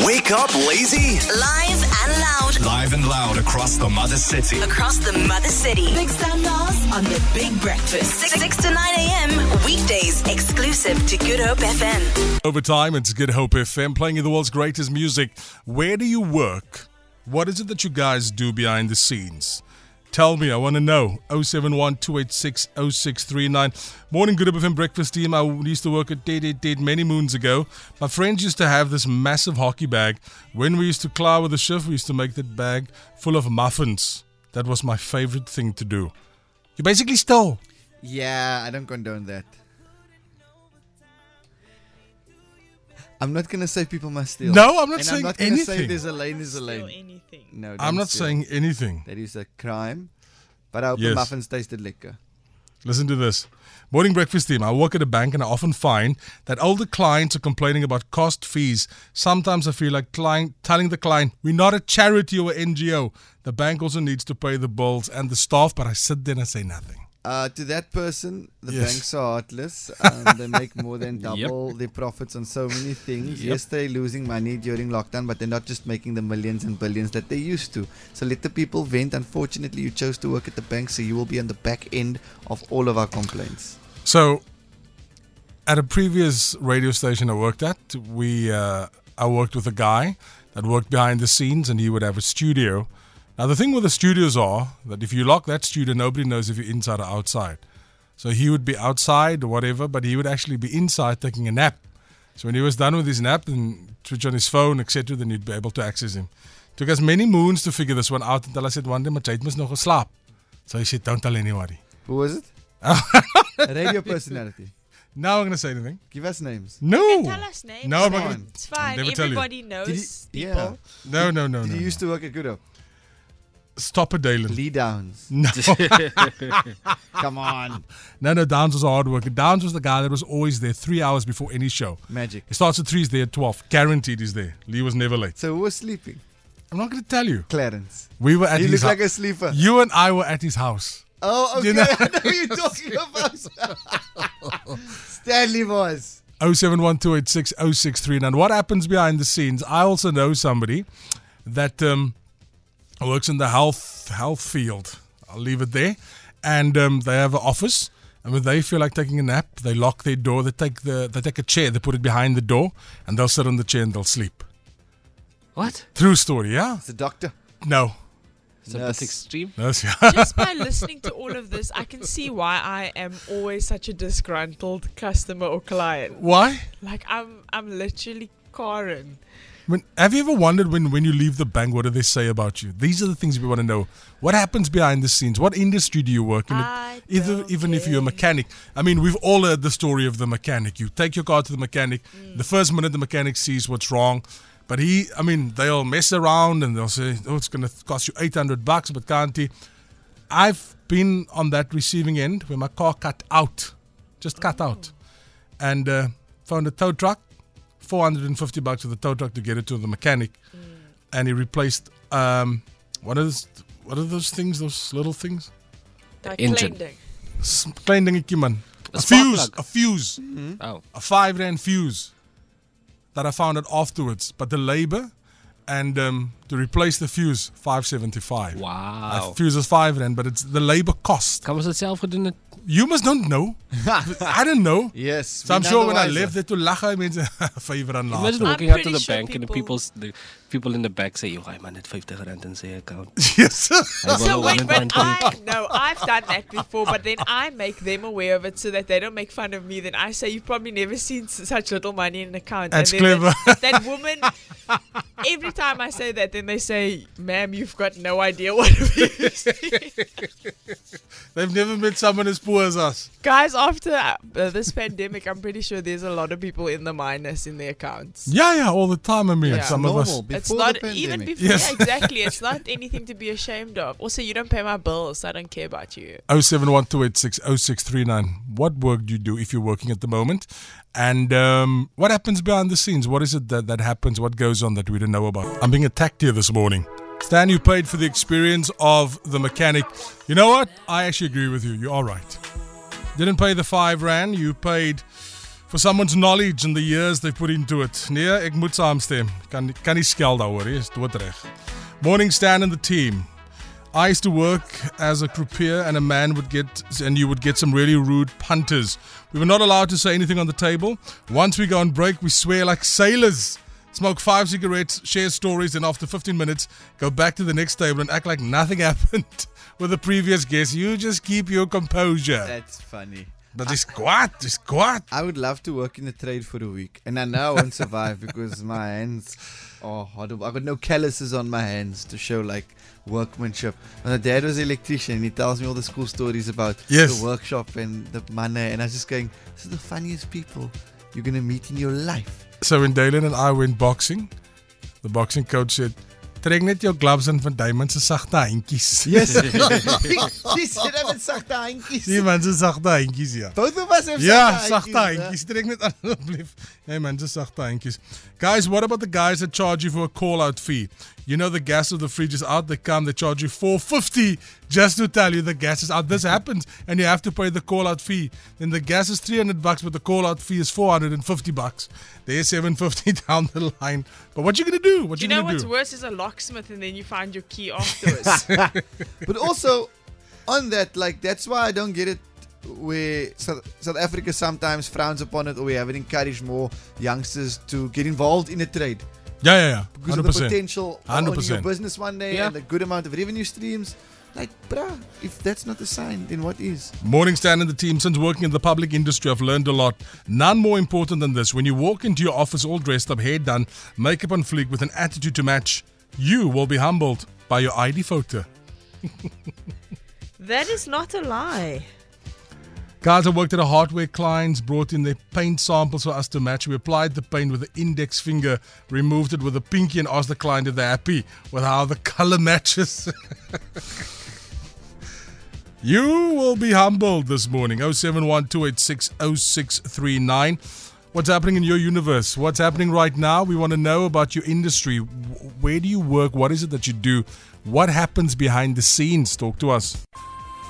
Wake up, lazy. Live and loud Live and loud across the mother city. across the mother city. Big Standards on the Big Breakfast. 6, 6 to 9 a.m. Weekdays exclusive to Good Hope FM. Overtime, it's Good Hope FM playing you the world's greatest music. Where do you work? What is it that you guys do behind the scenes? Tell me, I want to know. 071 286 0639. Morning, Good Hope FM breakfast team. I used to work at Dead Dead Dead many moons ago. My friends used to have this massive hockey bag. When we used to clow with the shift, we used to make that bag full of muffins. That was my favorite thing to do. You basically stole. Yeah, I don't condone that. I'm not gonna say people must steal. No, I'm not and saying I'm not gonna say anything. there's a lane is a lane. anything. No, I'm don't not steal. saying anything. that is a crime. But I hope Yes. the muffins tasted liquor. Listen to this. Morning breakfast team. I work at a bank and I often find that older clients are complaining about cost fees. Sometimes I feel like client telling the client, we're not a charity or NGO. The bank also needs to pay the bills and the staff, but I sit there and I say nothing. Uh, to that person, the Yes. banks are heartless. Um, they make more than double their profits on so many things. Yes, they're losing money during lockdown, but they're not just making the millions and billions that they used to. So let the people vent. Unfortunately, you chose to work at the bank, so you will be on the back end of all of our complaints. So, at a previous radio station I worked at, we uh, I worked with a guy that worked behind the scenes, and he would have a studio. Now the thing with the studios are that if you lock that studio, nobody knows if you're inside or outside. So he would be outside or whatever, but he would actually be inside taking a nap. So when he was done with his nap and switch on his phone, etc., then you'd be able to access him. Took us many moons to figure this one out until I said one day, my child must nog geslaap. So he said, don't tell anybody. Who was it? a radio personality. Now I'm going to say anything. Give us names. No. Tell us names. No, I'm not Come on. It's fine. never tell you. Everybody knows Did he- people. No, no, no, Did no. you used to work at Good Hope? Stop it, Dalen. Lee Downs. No, Come on. no, no. Downs was a hard worker. Downs was the guy that was always there three hours before any show. Magic. He starts at three, he's there at 12. Guaranteed he's there. Lee was never late. So who was sleeping? I'm not going to tell you. Clarence. We were at He his house. He looked like a sleeper. You and I were at his house. Oh, okay. You know- I know who you're talking about. Stanley was. 0712860639. What happens behind the scenes? I also know somebody that um, works in the health health field. I'll leave it there. And um, they have an office. And when they feel like taking a nap, they lock their door. They take the they take a chair, they put it behind the door, and they'll sit on the chair and they'll sleep. What? True story, yeah? It's a doctor. No. It's a Nurse. bit extreme. That's, yeah. Just by listening to all of this, I can see why I am always such a disgruntled customer or client. Why? Like I'm, I'm literally Karen. When, have you ever wondered when, when you leave the bank, what do they say about you? These are the things we want to know. What happens behind the scenes? What industry do you work in? I Either, even if you're a mechanic. I mean, we've all heard the story of the mechanic. You take your car to the mechanic. The first minute the mechanic sees what's wrong, but he, I mean, they'll mess around and they'll say, "Oh, it's going to cost you 800 bucks," but can't he? I've been on that receiving end where my car cut out, just cut out, and uh, found a tow truck, 450 bucks for the tow truck to get it to the mechanic, and he replaced um, what is what are those things? Those little things? Like engine. Kleindig. S- Klein dingetjie man. A, A fuse, plug. a fuse, Oh. a five rand fuse that I found it afterwards. But the labor and um, to replace the fuse, five seventy five. Wow. A fuse is five rand, but it's the labor cost. Kan ons dit self gedoen het? You must don't know. I don't know. Yes. So I'm sure when I left there to lag hy mense five rand later. Imagine walking out to the sure bank and the people- people's the people in the back say, "Yo, I man, net 50 rand in sy account." yes. Hy wil So wait, but. I no, I've done that before, but then I make them aware of it so that they don't make fun of me. Then I say you've probably never seen such little money in an account. That's and then clever. That, that woman, every time I say that, then they say, "Ma'am, you've got no idea what it is." They've never met someone as poor as us. Guys, after uh, this pandemic, I'm pretty sure there's a lot of people in the minus in their accounts. Yeah, yeah, all the time. I mean, Yeah. some of us. Normal. Before it's the not pandemic. even before. Yes. Yeah, exactly. It's not anything to be ashamed of. Also, you don't pay my bills. So I don't care about you. 0712860639. What work do you do if you're working at the moment? And um, what happens behind the scenes? What is it that, that happens? What goes on that we don't know about? I'm being attacked here this morning. Stan, you paid for the experience of the mechanic. You know what? I actually agree with you. You are right. Didn't pay the five rand. You paid for someone's knowledge and the years they've put into it. Nee, ek moet saamstem. Kan kan nie skel daaroor nie, is doodreg. Morning Stan and the team. I used to work as a croupier, and a man would get, and you would get some really rude punters. We were not allowed to say anything on the table. Once we go on break, we swear like sailors. Smoke five cigarettes, share stories, and after 15 minutes, go back to the next table and act like nothing happened with the previous guest. You just keep your composure. That's funny. But it's squat, it's squat. I would love to work in the trade for a week, and I know I won't survive because my hands are horrible. I've got no calluses on my hands to show like workmanship. My dad was an electrician, and he tells me all the school stories about Yes. the workshop and the money, and I was just going, "This is the funniest people you're gonna meet in your life." So when Dalen and I went boxing, the boxing coach said, Trek net jou gloves in van Diamond se sagte handjies. Yes, he said I'm sagte handjies. Die man se sagte handjies ja. Both of us have Ja, sagte handjies. Trek net asseblief. Hey man, just sagte handjies. Guys, what about the guys that charge you for a call out fee? You know the gas of the fridge is out. They come, they charge you 450 just to tell you the gas is out. This happens and you have to pay the call out fee. Then the gas is 300 bucks but the call out fee is 450 bucks. There's 750 down the line. But what you going to do? What Do you, you know going what's do? worse is a locksmith and then you find your key afterwards. But also, on that, like that's why I don't get it. Where South, South Africa sometimes frowns upon it, or we haven't encouraged more youngsters to get involved in a trade Yeah, yeah, yeah. because of the 100%. potential of your business one day Yeah. and the good amount of revenue streams. Like, bruh, if that's not a sign, then what is? Morning Stan and the team, since working in the public industry, I've learned a lot. None more important than this. When you walk into your office all dressed up, hair done, makeup on fleek, with an attitude to match, you will be humbled by your ID photo. that is not a lie. Guys, I worked at a hardware clients, brought in their paint samples for us to match. We applied the paint with the index finger, removed it with a pinky, and asked the client if they're happy with how the color matches. you will be humbled this morning. 0712860639. What's happening in your universe? What's happening right now? We want to know about your industry. Where do you work? What is it that you do? What happens behind the scenes? Talk to us.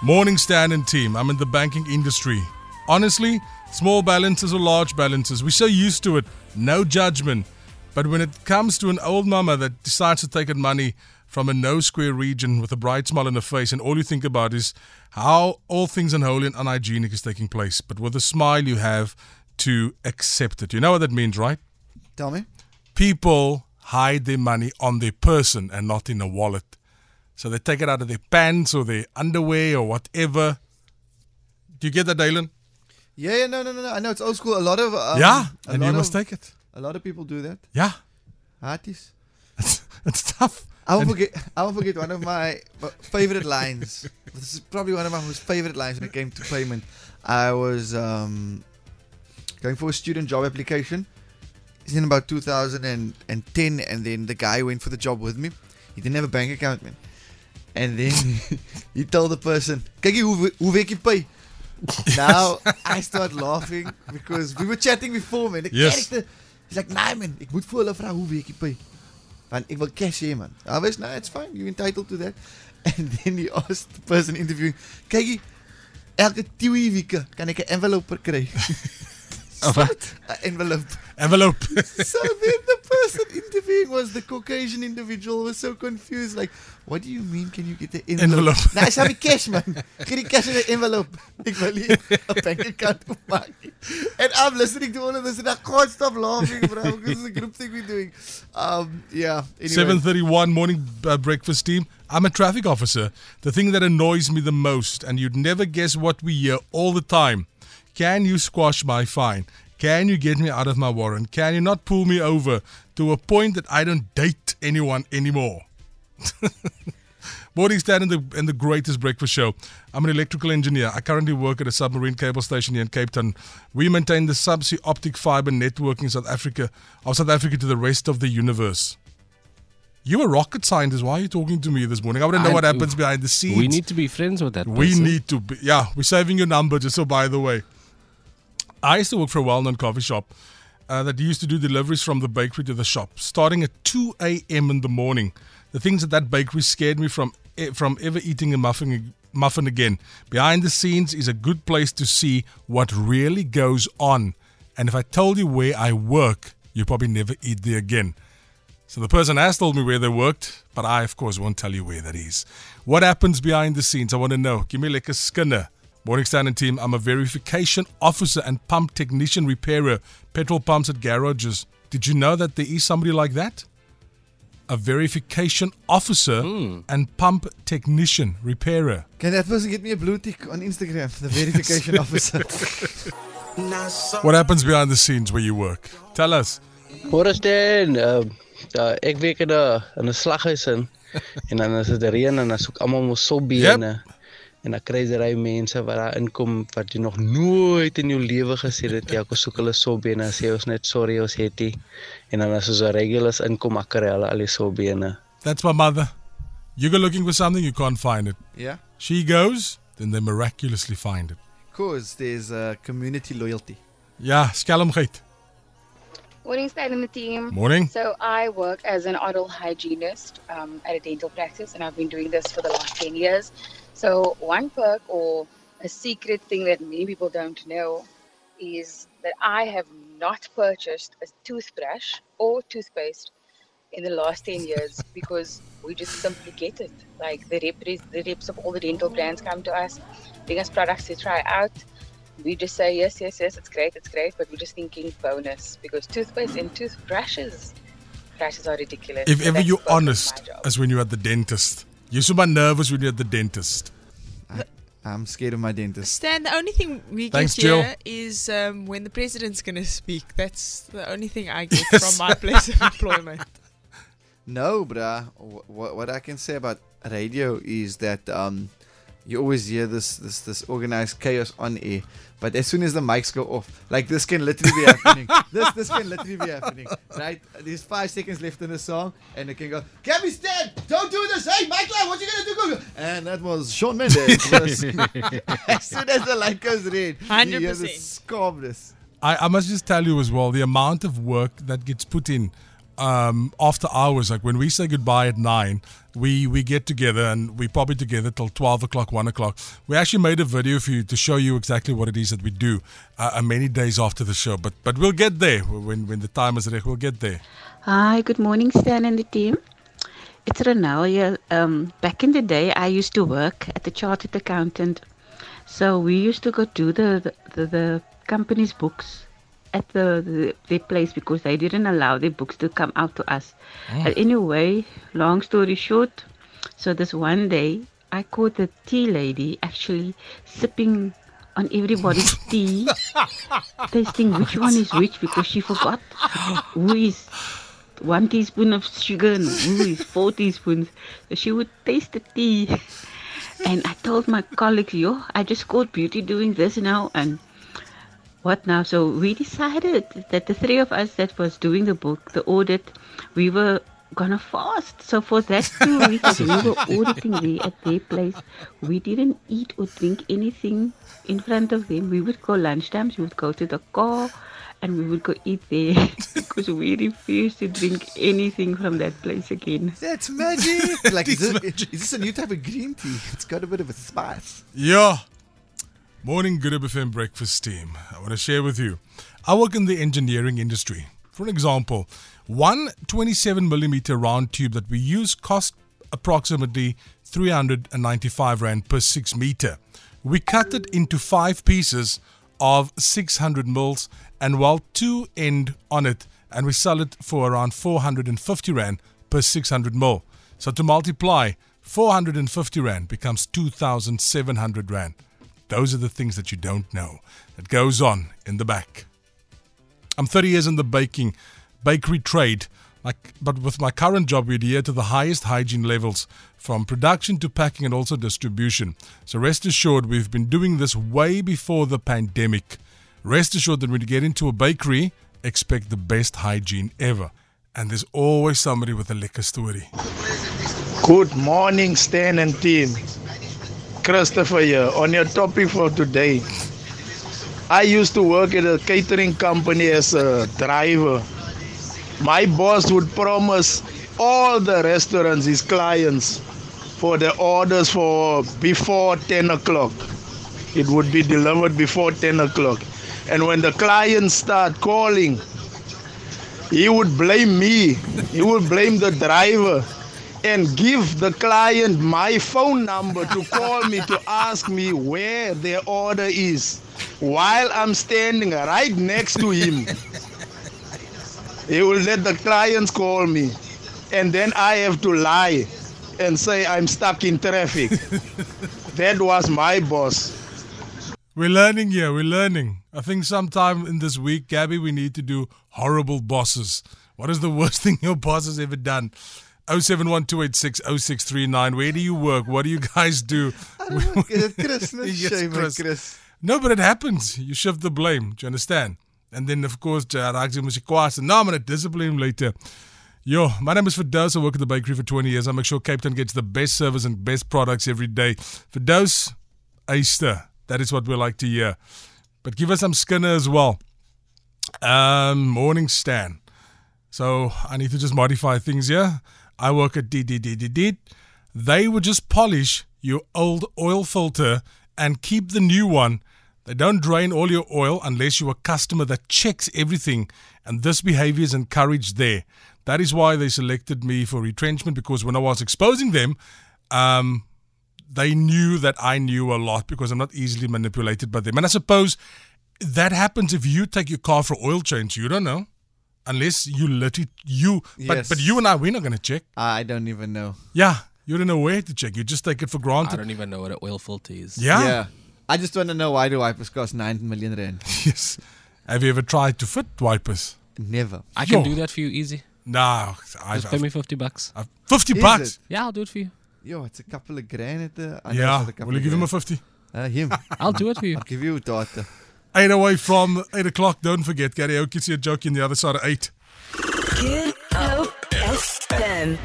Morning Stan and team. I'm in the banking industry. Honestly, small balances or large balances, we're so used to it. No judgment. But when it comes to an old mama that decides to take out money from a no square region with a bright smile on her face, and all you think about is how all things unholy and unhygienic is taking place, but with a smile you have to accept it. You know what that means, right? Tell me. people hide their money on their person and not in a wallet. So they take it out of their pants or their underwear or whatever. Do you get that, Dalen? Yeah, yeah, no, no, no, no. I know it's old school. A lot of um, yeah, and you must of, take it. A lot of people do that. Yeah, Artists. it's, it's tough. I won't forget. I won't forget one of my uh, favorite lines. This is probably one of my most favorite lines when it came to payment. I was um, going for a student job application. It's in about 2010, and then the guy went for the job with me. He didn't have a bank account, man. And then he told the person, "Kyk hier, hoe hoe werk jy pay?" Now I start laughing because we were chatting before, man. The Yes. character, he's like, "Nah, man, ek moet vir hulle vra hoe werk jy pay." Want ek wil cash man. I was, nah, it's fine. You're entitled to that. And then he asked the person interviewing, hier, elke twee weke kan ek 'n envelope kry. Wat? 'n envelope. Envelope. So then the person interviewing was the Caucasian individual was so confused like, what do you mean can you get the envelope? Envelope. nah, ek sê cash man. Die cash in 'n envelope. Ek wil nie 'n bank account oopmaak nie. And I'm listening to all of this and I can't stop laughing bro because it's a group thing we're doing. Um yeah, anyway. 7:31 morning uh, breakfast team. I'm a traffic officer. The thing that annoys me the most, and you'd never guess what we hear all the time. Can you squash my fine? Can you get me out of my warrant? Can you not pull me over to a point that I don't date anyone anymore? Morning Stan and the in the greatest breakfast show. I'm an electrical engineer. I currently work at a submarine cable station here in Cape Town. We maintain the subsea optic fiber network in South Africa of South Africa to the rest of the universe. You're a rocket scientist. Why are you talking to me this morning? I want to know I- what happens behind the scenes. We need to be friends with that We person. need to be. Yeah, we're saving your number, just so by the way. I used to work for a well known coffee shop uh, that used to do deliveries from the bakery to the shop, starting at 2 a.m. in the morning. The things at that bakery scared me from, eh, from ever eating a muffin, muffin again. Behind the scenes is a good place to see what really goes on And if I told you where I work, you'd probably never eat there again. So the person has told me where they worked, but I, of course, won't tell you where that is. What happens behind the scenes? I want to know. Give me like a skinner. Morning Standard team, I'm a verification officer and pump technician repairer, petrol pumps at garages. Did you know that there is somebody like that? A verification officer and pump technician repairer. Can that person get me a blue tick on Instagram? The verification officer. What happens behind the scenes where you work? Tell us. Hoor as dan, uh, uh, ek werk in 'n in 'n slaghuis in en dan as dit reën en dan soek almal mos sobbene. En dan kry jy ry mense wat daar inkom wat jy nog nooit in jou lewe gesien het, ja, kom soek hulle sobbene, sê ons net sorry ons het dit. En dan as ons regulars inkom, dan kry hulle al die sobbene. That's my mother. You go looking for something, you can't find it. yeah. She goes, then they miraculously find it. Cause there's uh, community loyalty. Ja, skelmgeit. Morning, Stan and the team. Morning. So I work as an oral hygienist um, at a dental practice, and I've been doing this for the last 10 years. So one perk or a secret thing that many people don't know is that I have not purchased a toothbrush or toothpaste in the last 10 years because we just simply get it. Like the reps, the reps of all the dental brands come to us, bring us products to try out. We just say yes, yes, yes, it's great, it's great, but we're just thinking bonus because toothpaste and toothbrushes, brushes are ridiculous. If So ever you're part of my honest, as when you're at the dentist. You're super nervous when you're at the dentist. I'm scared of my dentist. Stan, the only thing we Thanks, get Jill. here is um, when the president's going to speak. That's the only thing I get from my place of employment. No, bruh. What, what I can say about radio is that um, you always hear this, this this organized chaos on air, but as soon as the mics go off, like this can literally be happening. this this can literally be happening, right? There's five seconds left in the song, and it can go, Gabby Stan, don't do this. Hey, Michael, what you gonna do? Go, go." And that was Shawn Mendes. as soon as the light goes red, you hear the 100%. calmness. I, I must just tell you as well the amount of work that gets put in um, after hours. Like when we say goodbye at nine, we we get together and we probably together till twelve o'clock, one o'clock. We actually made a video for you to show you exactly what it is that we do uh, uh, many days after the show. But but we'll get there when when the time is right. We'll get there. Hi, good morning, Stan and the team. It's Renal. Um, back in the day, I used to work at the chartered accountant. So we used to go do the the, the company's books at the, the their place because they didn't allow their books to come out to us. Hmm. But anyway, long story short, so this one day I caught the tea lady actually sipping on everybody's tea, tasting which one is which because she forgot who is one teaspoon of sugar and who is four teaspoons. So she would taste the tea. And I told my colleagues, yo, I just caught Beauty doing this now and what now? So we decided that the three of us that was doing the book, the audit, we were gonna fast. So for that two weeks we were auditing there at their place, we didn't eat or drink anything in front of them. We would go lunchtimes, we would go to the car and we would go eat there because we refused to drink anything from that place again. That's magic. like, is, It's this, magic. is this a new type of green tea? It's got a bit of a spice. Yeah. Morning Good FM breakfast team. I want to share with you. I work in the engineering industry. For example, one 27 millimeter round tube that we use costs approximately 395 rand per 6 meter. We cut it into five pieces of 600 mils and weld two end on it and we sell it for around 450 rand per 600 mil. So to multiply, 450 rand becomes 2,700 rand. Those are the things that you don't know that goes on in the back. I'm 30 years in the baking, bakery trade. Like, but with my current job, we adhere to the highest hygiene levels from production to packing and also distribution. So rest assured, we've been doing this way before the pandemic. Rest assured that when you get into a bakery, expect the best hygiene ever. And there's always somebody with a liquor story. Good morning, Stan and team. Christopher here. On your topic for today, I used to work at a catering company as a driver. My boss would promise all the restaurants, his clients, for the orders for before 10 o'clock. It would be delivered before 10 o'clock. And when the clients start calling, he would blame me. He would blame the driver and give the client my phone number to call me to ask me where their order is while I'm standing right next to him. He will let the clients call me and then I have to lie and say I'm stuck in traffic. that was my boss. We're learning here. We're learning. I think sometime in this week, Gabby, we need to do horrible bosses. What is the worst thing your boss has ever done? 0712860639. Where do you work? What do you guys do? Christmas Yes, shame, Chris. Chris. No, but it happens. You shift the blame. Do you understand? And then, of course, Raagzi must kwaad. No, I'm going to discipline him later. Yo, my name is Fidos. I work at the bakery for 20 years. I make sure Cape Town gets the best service and best products every day. Fidos, Easter. That is what we like to hear. But give us some Skinner as well. Um, morning Stan. So I need to just modify things here. I work at DDDDD. They would just polish your old oil filter and keep the new one. They don't drain all your oil unless you're a customer that checks everything, and this behavior is encouraged there. That is why they selected me for retrenchment because when I was exposing them, um, they knew that I knew a lot because I'm not easily manipulated by them. And I suppose that happens if you take your car for oil change. You don't know. Unless you literally, you, but, Yes. but you and I, we're not going to check. I don't even know. Yeah, you don't know where to check. You just take it for granted. I don't even know what an oil filter is. Yeah. Yeah. I just want to know why do wipers cost 9 million rand? Yes. Have you ever tried to fit wipers? Never. I can Yo. do that for you easy. No. I've, Just pay me 50 bucks. I've, 50 Is bucks? it? Yeah, I'll do it for you. Yo, it's a couple of grand at the. I Yeah. it's a couple Will you of give him a 50? Uh, him. I'll do it for you. I'll give you a daughter. Eight oh away from eight o'clock. Don't forget, Gary a joke in the other side of eight. Good Hope FM.